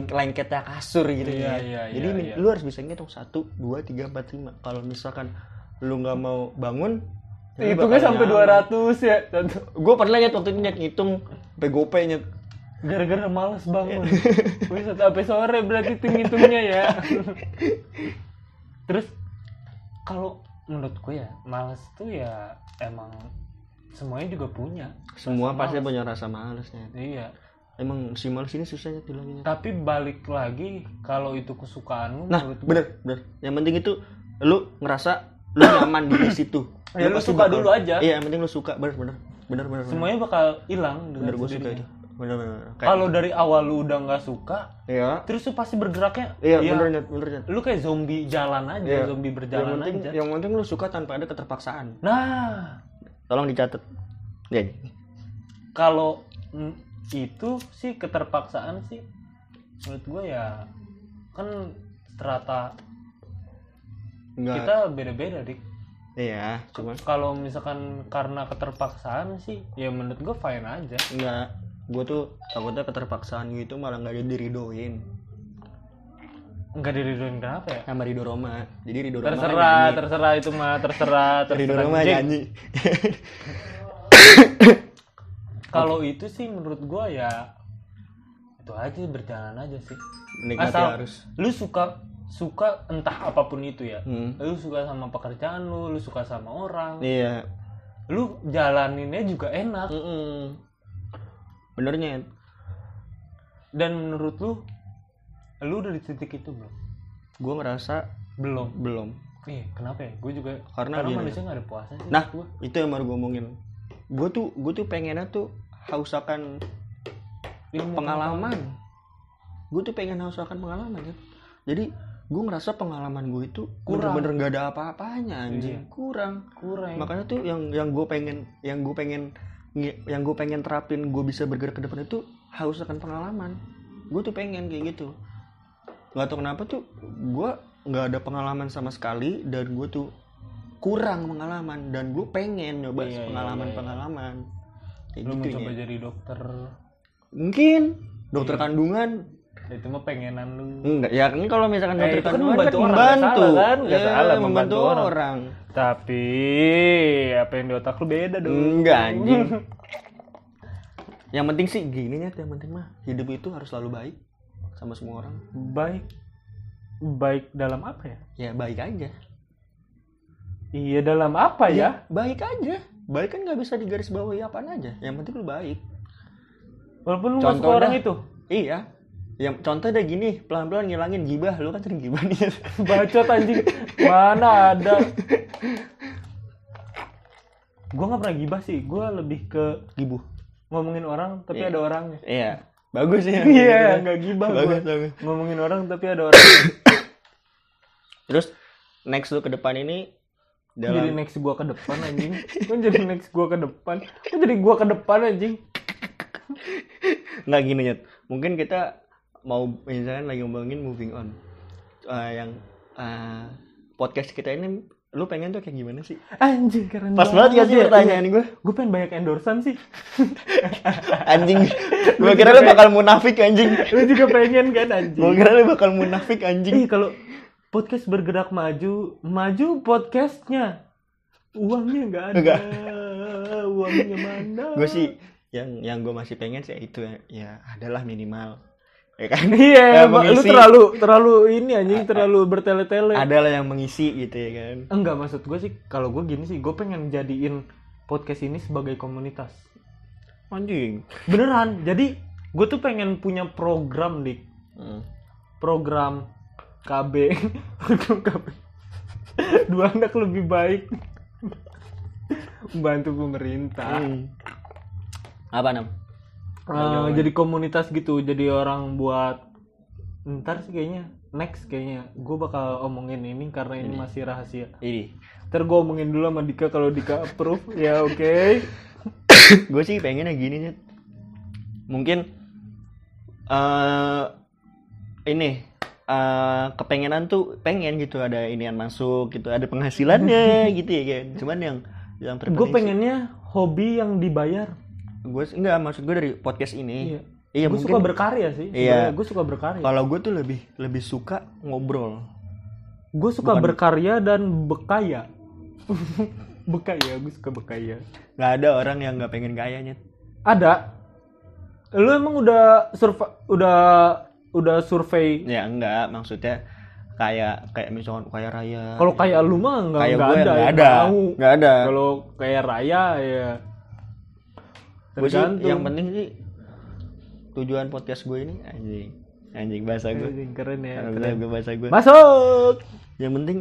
lengketnya kasur gitu Iya, ya. jadi iya, min- iya. lu harus bisa ngitung satu dua tiga empat lima kalau misalkan lu nggak mau bangun Hitungnya bakal sampai nyaman. 200 ya. Gue pernah nyet waktu itu nyet ngitung gope nyet Gara-gara males bangun. Wih, sampai sore berarti itu ngitungnya ya. Terus kalau menurutku ya, males tuh ya emang semuanya juga punya. semua pasti males. punya rasa malesnya Iya. emang si males ini susah nyet dilakuin Tapi balik lagi kalau itu kesukaanmu nah menurut gua- bener bener yang penting itu lu ngerasa lu nyaman di situ Ya, lu pasti suka bakal- dulu aja. iya yang penting lu suka bener bener bener bener bener. semuanya bakal hilang dengan bener gue suka itu bener bener bener. Kayak- Kalau dari awal lu udah nggak suka, iya terus lu pasti bergeraknya iya ya, bener bener nyet lu kayak zombie jalan aja, Iya. zombie yang berjalan penting aja. yang penting lu suka tanpa ada keterpaksaan Nah, tolong dicatat. Ya kalau itu sih keterpaksaan sih. Menurut gue ya kan strata enggak kita beda-beda dik. Iya cuma kalau misalkan karena keterpaksaan sih ya menurut gue fine aja. Enggak gue tuh takutnya keterpaksaan gitu malah nggak diridoin nggak diridoin kenapa ya? Sama Rido Roma. Jadi Rido Roma terserah nyanyi. terserah itu mah terserah Rido terserah Roma Jik. nyanyi. Kalau itu sih menurut gue ya itu aja berjalan aja sih. Menikmati asal harus lu suka suka entah apa pun itu ya. Hmm. lu suka sama pekerjaan lu lu suka sama orang. Iya. Lu jalaninnya juga enak. Mm-mm. benernya. Dan menurut lu lu udah di titik itu belum gue ngerasa belum belum Iya, kenapa ya? Gue juga Karena karena manusia nggak ada puasa sih. Nah. gua. itu yang baru gue omongin gue tuh gue tuh pengennya tuh haus akan Ilmu pengalaman gue tuh pengen haus akan pengalaman kan jadi gue ngerasa pengalaman gue itu Kurang. bener-bener gak ada apa-apanya anjing Iya. kurang kurang makanya tuh yang yang gue pengen yang gue pengen nge- yang gue pengen terapin gue bisa bergerak ke depan itu haus akan pengalaman gue tuh pengen kayak gitu nggak tahu kenapa tuh gue nggak ada pengalaman sama sekali dan gue tuh kurang pengalaman dan gue pengen nyoba Iya, iya, pengalaman iya. pengalaman kayak lu gitu mau coba ya. jadi dokter mungkin dokter Iya. kandungan itu mah pengenan lu enggak ya kan kalau misalkan Eh, dokter itu kan kandungan membantu kan orang, nggak membantu salah kan? Iya, salah, membantu membantu orang. orang tapi apa yang di otak lu beda dong Enggak anjing. yang penting sih gini ya, yang penting mah hidup itu harus selalu baik sama semua orang. baik baik dalam apa ya Ya baik aja. iya dalam apa ya Baik aja. Baik kan nggak bisa digaris bawahi apaan aja. Yang penting lu baik. walaupun lu masuk Contoh orang itu Iya. Yang contoh deh gini, pelan-pelan ngilangin gibah. Lu kan sering gibah nih. bacot anjing mana ada gua nggak pernah gibah sih gua lebih ke Gibuh. ngomongin orang tapi Iya. ada orangnya Iya. Bagus ya. iya nggak gibah gua. Bagus, bagus. ngomongin orang tapi ada orangnya Terus next lu ke depan ini Kok jadi dalam next gua ke depan anjing Kok jadi next gua ke depan Kok jadi gua ke depan anjing nggak gini Nyet. Mungkin kita mau misalkan lagi ngomongin moving on. Eh, yang eh, podcast kita ini lu pengen tuh kayak gimana sih? Anjing keren Pas banget gak sih pertanyaan gue? Gue pengen banyak endorsan sih Anjing. Gue kira lu bakal munafik anjing. Lu juga pengen kan Gue anjing kira lu bakal munafik anjing. Ih kalau podcast bergerak maju Maju podcastnya Uangnya nggak ada Nggak. Uangnya mana Gue sih yang yang gue masih pengen sih itu ya, ya adalah minimal. Ya kan? Iya, Ya, Mbak, lu mengisi. terlalu terlalu ini anjing terlalu bertele-tele. Adalah yang mengisi gitu ya kan. Enggak maksud gue sih kalau gue gini sih gue pengen jadiin podcast ini sebagai komunitas. Anjing. Beneran. Jadi gue tuh pengen punya program dik Hmm. program KB program KB dua anak lebih baik membantu pemerintah Hmm. Apa nam? Eh, jadi komunitas gitu jadi orang buat ntar sih kayaknya next kayaknya. Gue bakal omongin ini karena ini masih rahasia. Ini. ntar gue omongin dulu sama Dika kalau Dika approve. Ya oke. Gue sih pengennya gini nih mungkin eh ini eh kepengenan tuh pengen gitu ada inian masuk gitu ada penghasilannya gitu ya kan cuman yang yang gue pengennya hobi yang dibayar gue enggak maksud gue dari podcast ini. Iya. Iya gue mungkin suka berkarya sih Iya. gue suka berkarya. Kalau gue tuh lebih lebih suka ngobrol. Gue suka berkarya dan bekaya. Bekaya gue suka bekaya. Nggak ada orang yang nggak pengen kayanya. Ada. Lu emang udah survei udah udah survei? Ya enggak maksudnya kayak kayak misalkan kaya raya. Kalau kayak lu mah nggak kayak nggak gue ada nggak yang ada. mau. nggak ada. Kalau kayak raya ya gue sih yang penting sih tujuan podcast gue ini anjing. Anjing bahasa gue Anjing, keren ya Karena keren. gue bahasa gue masuk! Yang penting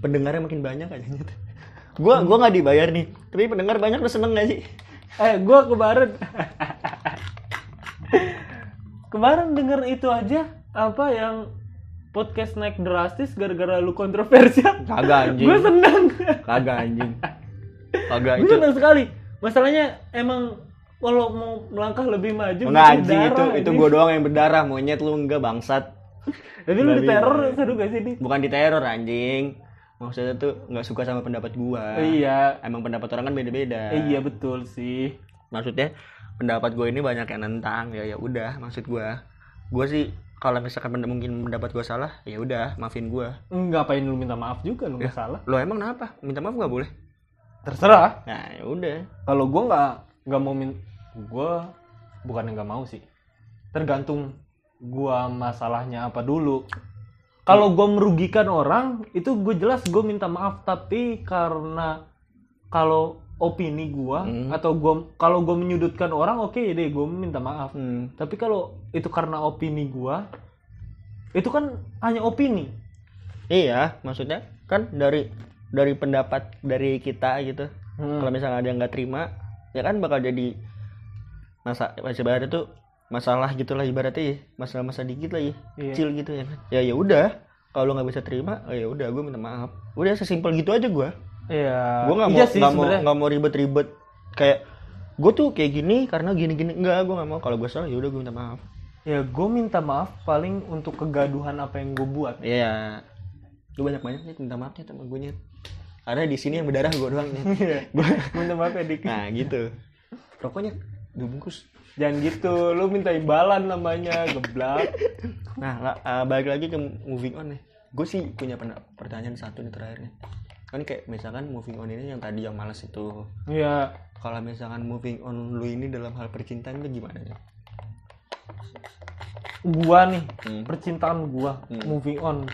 pendengarnya makin banyak aja gitu gue gua nggak dibayar nih tapi pendengar banyak lu seneng gak sih? Eh gue kemarin kemarin denger itu aja apa yang podcast naik drastis gara-gara lu kontroversial. Kagak anjing. Gue seneng. Kagak anjing. Kagak gue itu seneng sekali. Masalahnya emang kalau mau melangkah lebih maju enggak anjing itu itu gue doang yang berdarah monyet lu enggak bangsat. Tapi lu diteror seru gak sih di bukan di teror anjing. Maksudnya tuh nggak suka sama pendapat gua. Iya. Emang pendapat orang kan beda-beda. Eh, iya betul sih. Maksudnya pendapat gue ini banyak yang nentang ya ya udah maksud gua. Gue sih kalau misalkan penda- mungkin pendapat gue salah ya udah maafin gue ngapain lu minta maaf juga lu nggak salah. Lo emang kenapa? Minta maaf nggak boleh? Terserah. Nah ya udah. Kalau gue nggak nggak mau min gue bukan yang nggak mau sih tergantung gua masalahnya apa dulu kalau gue merugikan orang itu gue jelas gue minta maaf tapi karena kalau opini gua Hmm. atau gua kalau gue menyudutkan orang oke deh gue minta maaf Hmm. tapi kalau itu karena opini gua itu kan hanya opini iya maksudnya kan dari dari pendapat dari kita gitu Hmm. kalau misalnya ada yang nggak terima ya kan bakal jadi masa masa ibaratnya tuh masalah gitulah ibaratnya ya masalah-masa dikit lah ya Iya. kecil gitu ya kan ya ya udah kalau nggak bisa terima oh ya udah gue minta maaf udah sesimpel gitu aja gue Iya. gue nggak mau Iya nggak mau nggak mau ribet-ribet kayak gue tuh kayak gini karena gini-gini enggak gue nggak mau kalau gue salah ya udah gue minta maaf Ya gue minta maaf paling untuk kegaduhan apa yang gue buat. Iya. Lu banyak banyak nih minta maafnya sama gue nyet. Karena di sini yang berdarah gue doang nih. Iya. Gua- minta maaf ya Dik. nah gitu. Rokoknya dua bungkus. Jangan gitu, lu minta imbalan namanya, geblak. Nah uh, balik lagi ke moving on nih. Gue sih punya pertanyaan satu nih terakhir nih. Kan kayak misalkan moving on ini yang tadi yang malas itu. Iya. Kalau misalkan moving on lu ini dalam hal percintaan itu gimana ya? Gua nih, Hmm. percintaan gua, Hmm. moving on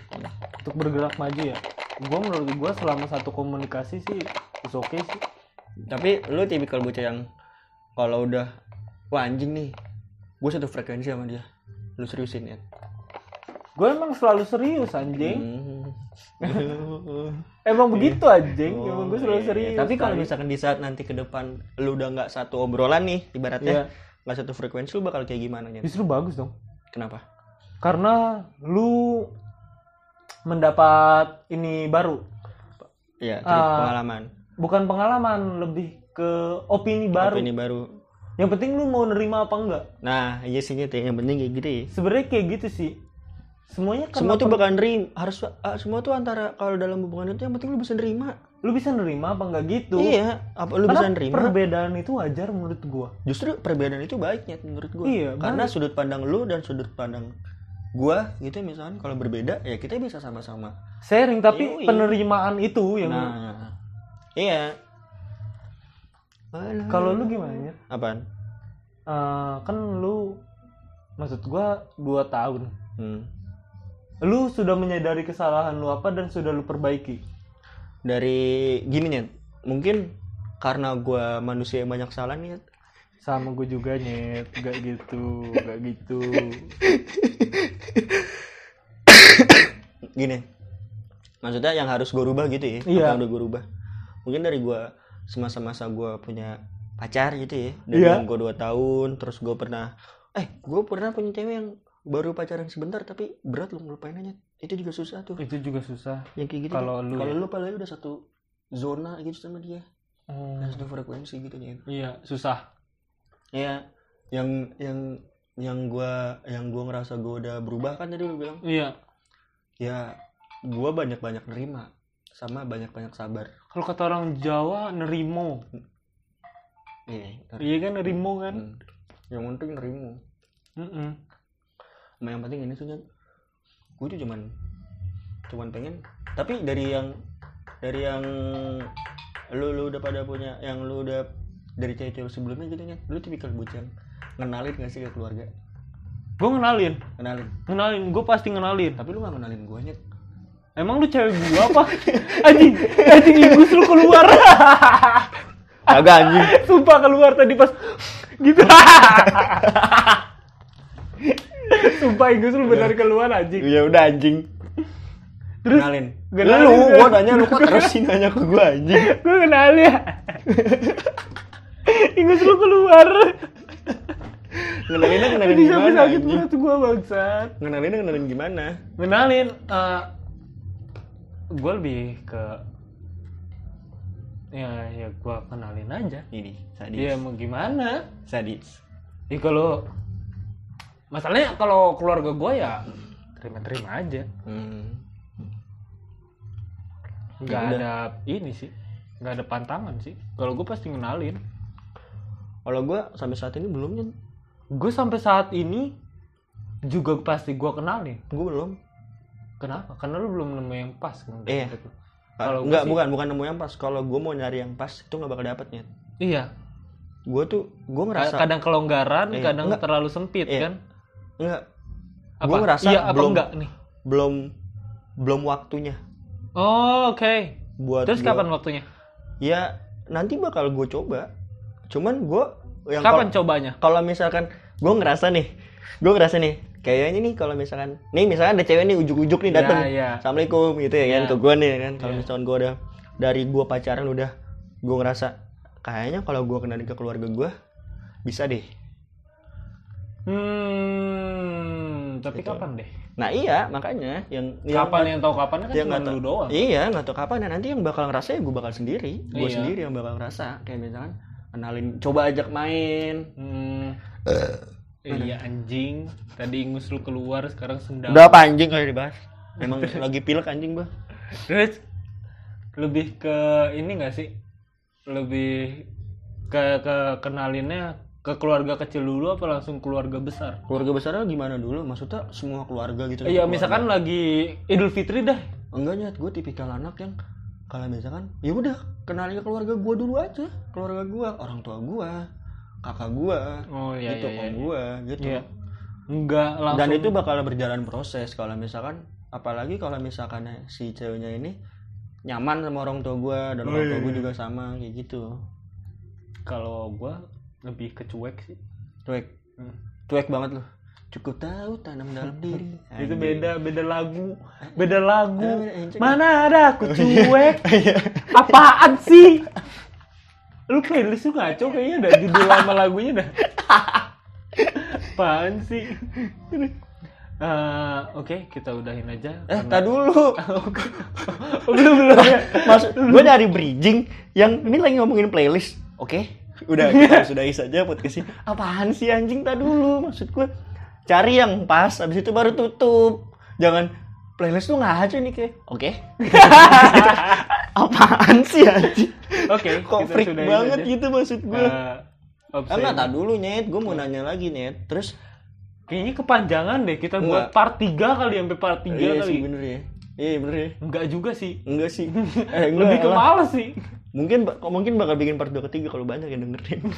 untuk bergerak maju ya. Gua menurut gua selama satu komunikasi sih is okay sih. Tapi lu tipikal bocah yang kalau udah wah anjing nih, gue satu frekuensi sama dia. Lu seriusin ya? Gue emang selalu serius anjing. Hmm. Emang begitu anjing. Oh, emang gue selalu iya. serius. Tapi kalau misalkan di saat nanti ke depan lu udah nggak satu obrolan nih, Iya. ibaratnya nggak satu frekuensi, lu bakal kayak gimana nya? justru bagus dong. Kenapa? Karena lu mendapat ini baru. Iya, cerita Ah, pengalaman, Bukan pengalaman, lebih ke opini baru. ini baru. Yang penting lu mau nerima apa enggak. Nah, iya sih gitu. Yang penting kayak gitu ya. Sebenarnya kayak gitu sih. Semuanya kan Semua tuh bakal nerima, harus ah, semua tuh antara kalau dalam hubungan itu yang penting lu bisa nerima. lu bisa nerima apa enggak gitu. Iya, apa lu Karena bisa nerima? perbedaan itu wajar menurut gua. Justru perbedaan itu baiknya menurut gua. Iya, Karena sudut pandang lu dan sudut pandang gua gitu misalkan kalau berbeda ya kita bisa sama-sama. Sharing tapi Yoi. penerimaan itu yang Nah, iya. Kalau lu gimana ya? apaan? Eh, kan lu maksud gua dua tahun. Hmm. Lu sudah menyadari kesalahan lu apa dan sudah lu perbaiki. Dari gini nih, mungkin karena gua manusia yang banyak salah nih. Sama gue juga nyet, gak gitu, gak gitu. Gini, maksudnya yang harus gua rubah gitu ya? Iya. Apa yang udah gua rubah? Mungkin dari gua semasa-masa gua punya pacar gitu ya, dari Iya. yang gua dua tahun, terus gua pernah, eh, gua pernah punya cewek yang baru pacaran sebentar tapi berat lu ngelupainnya itu juga susah tuh Itu juga susah. yang kayak gitu Kalau Nyet. lu kalau ya? lu padahal udah satu zona gitu sama dia Hmm, dan satu frekuensi gitu Nyet. iya, susah. ya yang yang yang gua yang gua ngerasa gua udah berubah kan tadi lu bilang Iya. ya gua banyak banyak nerima sama banyak banyak sabar Kalau kata orang Jawa nerimo. iya. Iya kan nerimo kan? Hmm. yang penting nerima Mm-mm. sama yang penting ini tuh Nyet, gua tuh cuman cuman pengen tapi dari yang dari yang lu lu udah pada punya yang lu udah dari cewek-cewek sebelumnya gitu Nyet, lu tipikal bocah ngenalin gak sih ke keluarga Gue ngenalin, kenalin ngenalin, gue pasti ngenalin. tapi lu gak kenalin gua nyet Emang lu cewek gua apa? anjing, anjing ingus lu keluar. agak anjing Sumpah keluar tadi pas gitu. Sumpah ingus lu benar keluar anjing. ya udah anjing Terus kenalin kenalin lu gua. gua nanya lu kok terus sih nanya ke gua anjing gue kenal ya. ingus lu keluar. ngenalinnya kenalin Ini gimana sakit anjing banget gua bangsat. ngenalinnya kenalin gimana Kenalin eh gue lebih ke ya ya gue kenalin aja. ini sadis Iya mau gimana? sadis Ya kalau masalahnya kalau keluarga gue ya terima-terima aja. hmm. Nggak Ya udah. ada ini sih, nggak ada pantangan sih. Kalau gue pasti ngenalin. kalau gua sampai saat ini belum. Gue sampai saat ini juga pasti gue kenalin. gua belum Kenapa? Karena lu belum nemu yang pas kan. Iya. Kalau enggak sih- bukan bukan nemu yang pas kalau gua mau nyari yang pas itu nggak bakal dapet Nyet. Iya. gua tuh gua ngerasa Kadang kelonggaran, Iya, kadang enggak. terlalu sempit Iya. kan. enggak Apa? Gua ngerasa iya belum- enggak nih? belum belum waktunya Oh, oke. buat Terus gua- kapan waktunya? ya nanti bakal gue coba cuman gue yang Kapan kal- cobanya? kalau misalkan gue ngerasa nih gue ngerasa nih kayaknya nih kalau misalkan nih misalkan ada cewek nih ujuk-ujuk nih dateng Ya, ya. assalamualaikum gitu ya kan Ya. ke gue nih kan kalau Ya. misalkan gue udah dari gue pacaran udah gue ngerasa kayaknya kalau gue kenalin ke keluarga gue bisa deh Hmm, tapi Gitu. kapan deh? Nah iya makanya yang yang- Kapan yang tahu kapan kan yang cuma nggak lu tahu- doang. Iya nggak tahu kapan. Nah, nanti yang bakal ngerasa ya gue bakal sendiri. Gue Iya. sendiri yang bakal ngerasa. Kayak misalkan kenalin, coba ajak main. Hmm. Iya anjing. Tadi ingus lu keluar, sekarang sendal. Udah apa anjing kalau dibahas? Emang lagi pilek anjing bah. Terus lebih ke ini gak sih? Lebih ke ke kenalinnya ke keluarga kecil dulu apa langsung keluarga besar? Keluarga besarnya gimana dulu? Maksudnya semua keluarga gitu? Iya, misalkan lagi Idul Fitri dah. enggak nyet gue tipikal anak yang kalau misalkan ya udah kenalin ke keluarga gue dulu aja keluarga gue orang tua gue kakak gue Oh iya gitu iya. om iya. gue gitu Iya. Enggak langsung dan itu bakal berjalan proses kalau misalkan apalagi kalau misalkan si ceweknya ini nyaman sama orang tua gue dan orang tua gue juga sama kayak gitu kalau gua lebih ke cuek sih. cuek Hmm. cuek banget loh cukup tahu tanam dalam diri Itu beda beda lagu. Beda lagu. Anjing. Mana ada aku cuek. Apaan sih? Lu playlist lu ngaco kayaknya ada judul lama lagunya dah. Apaan sih? Eh, Oke, kita udahin aja. eh karena- tak dulu belum belum ya. Maksud gue dari bridging yang ini lagi ngomongin playlist. Oke. Udah kita sudahi saja podcast ini. Apaan sih anjing tak dulu maksud gue. Cari yang pas habis itu baru tutup. Jangan playlist tuh ngaco nih kayak. Oke. Apaan sih anjing? Oke, Kok kita freak banget aja. gitu maksud gue. Eh, opsi- Enggak, tak dulu nyet. Gue mau nanya lagi nyet. Terus Kayaknya kepanjangan deh kita Enggak. buat part 3 kali sampai part 3 iya kali. sih bener ya. Iya bener ya. Enggak juga sih. Enggak sih. Eh, enggak, Lebih ke males sih. Mungkin mungkin bakal bikin part 2 ketiga kalau banyak yang dengerin.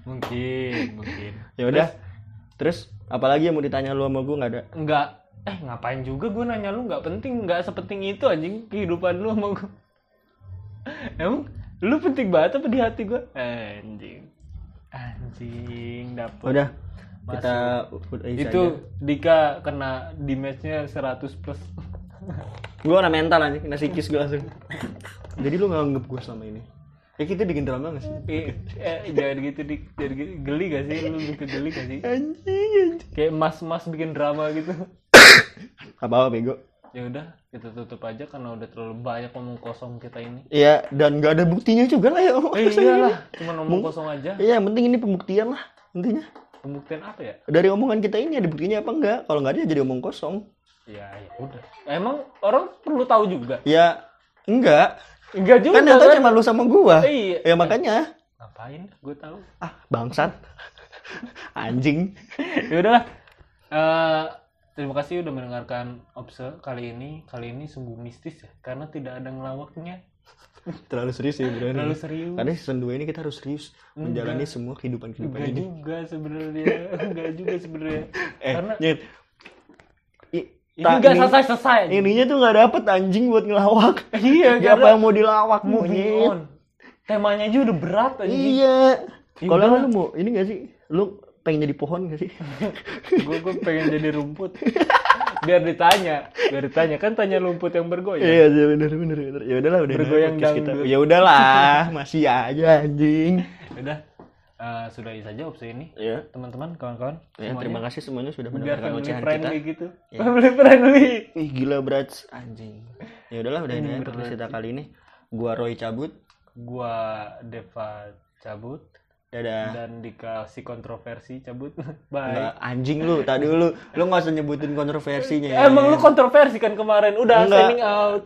Mungkin, mungkin. ya udah. Terus apalagi yang mau ditanya lu sama gue nggak ada? Enggak eh ngapain juga gue nanya lu nggak penting nggak sepenting itu anjing kehidupan lu sama gue emang lu penting banget apa di hati gue anjing anjing dapet Udah. Masuk. Kita itu Dika kena di matchnya 100 plus gue kena mental aja, kena psikis gue langsung. Jadi lu nggak anggap gue selama ini? Ya kita bikin drama gak sih? eh, eh, jangan gitu dik jangan gitu. geli gak sih lu bikin geli gak sih Anjing, anjing. kayak mas-mas bikin drama gitu Apa apa bego? ya udah kita tutup aja karena udah terlalu banyak ngomong kosong kita ini Iya, dan nggak ada buktinya juga lah ya. omong eh kosong ini. iyalah cuma ngomong kosong aja Iya, yang penting ini pembuktian lah intinya. pembuktian apa ya Dari omongan kita ini ada buktinya apa enggak? Kalau nggak ada ya jadi omong kosong. ya ya udah emang orang perlu tahu juga Ya enggak. enggak juga Kan yang tahu cuma lu sama gua. iya Ya makanya ngapain gue tahu ah bangsat. Anjing. ya udahlah Eh, terima kasih udah mendengarkan obse kali ini kali ini sungguh mistis ya karena tidak ada ngelawaknya Terlalu serius ya bro. terlalu serius Karena season 2 ini kita harus serius menjalani semua kehidupan kehidupan enggak ini. juga sebenarnya enggak juga sebenarnya Eh, karena Nyet. I- ini enggak selesai selesai Ininya tuh nggak dapet anjing buat ngelawak. iya Siapa karena yang mau dilawak on temanya aja udah berat anjing Iya. Ya Kalau lu mau ini gak sih? Lu pengen jadi pohon gak sih? gue gue pengen jadi rumput biar ditanya biar ditanya kan tanya rumput yang bergoyang Iya, iya bener bener bener. Ya udahlah udah Bergoyang podcast kita. Ya udahlah, masih aja anjing. udah eh, sudahi saja opsi ini Ya. teman-teman kawan-kawan Ya, terima kasih semuanya sudah mendengarkan ocehan kita. friendly gitu Ya. family friendly Ih, gila berat anjing. Ya udahlah udah ini Ini kita kali ini. Gua Roy cabut. gua Deva cabut Dadah. dan dikasih kontroversi cabut bye Enggak, anjing lu, tadi dulu. Lu nggak usah nyebutin kontroversinya. emang lu kontroversi kan kemarin udah Enggak. signing out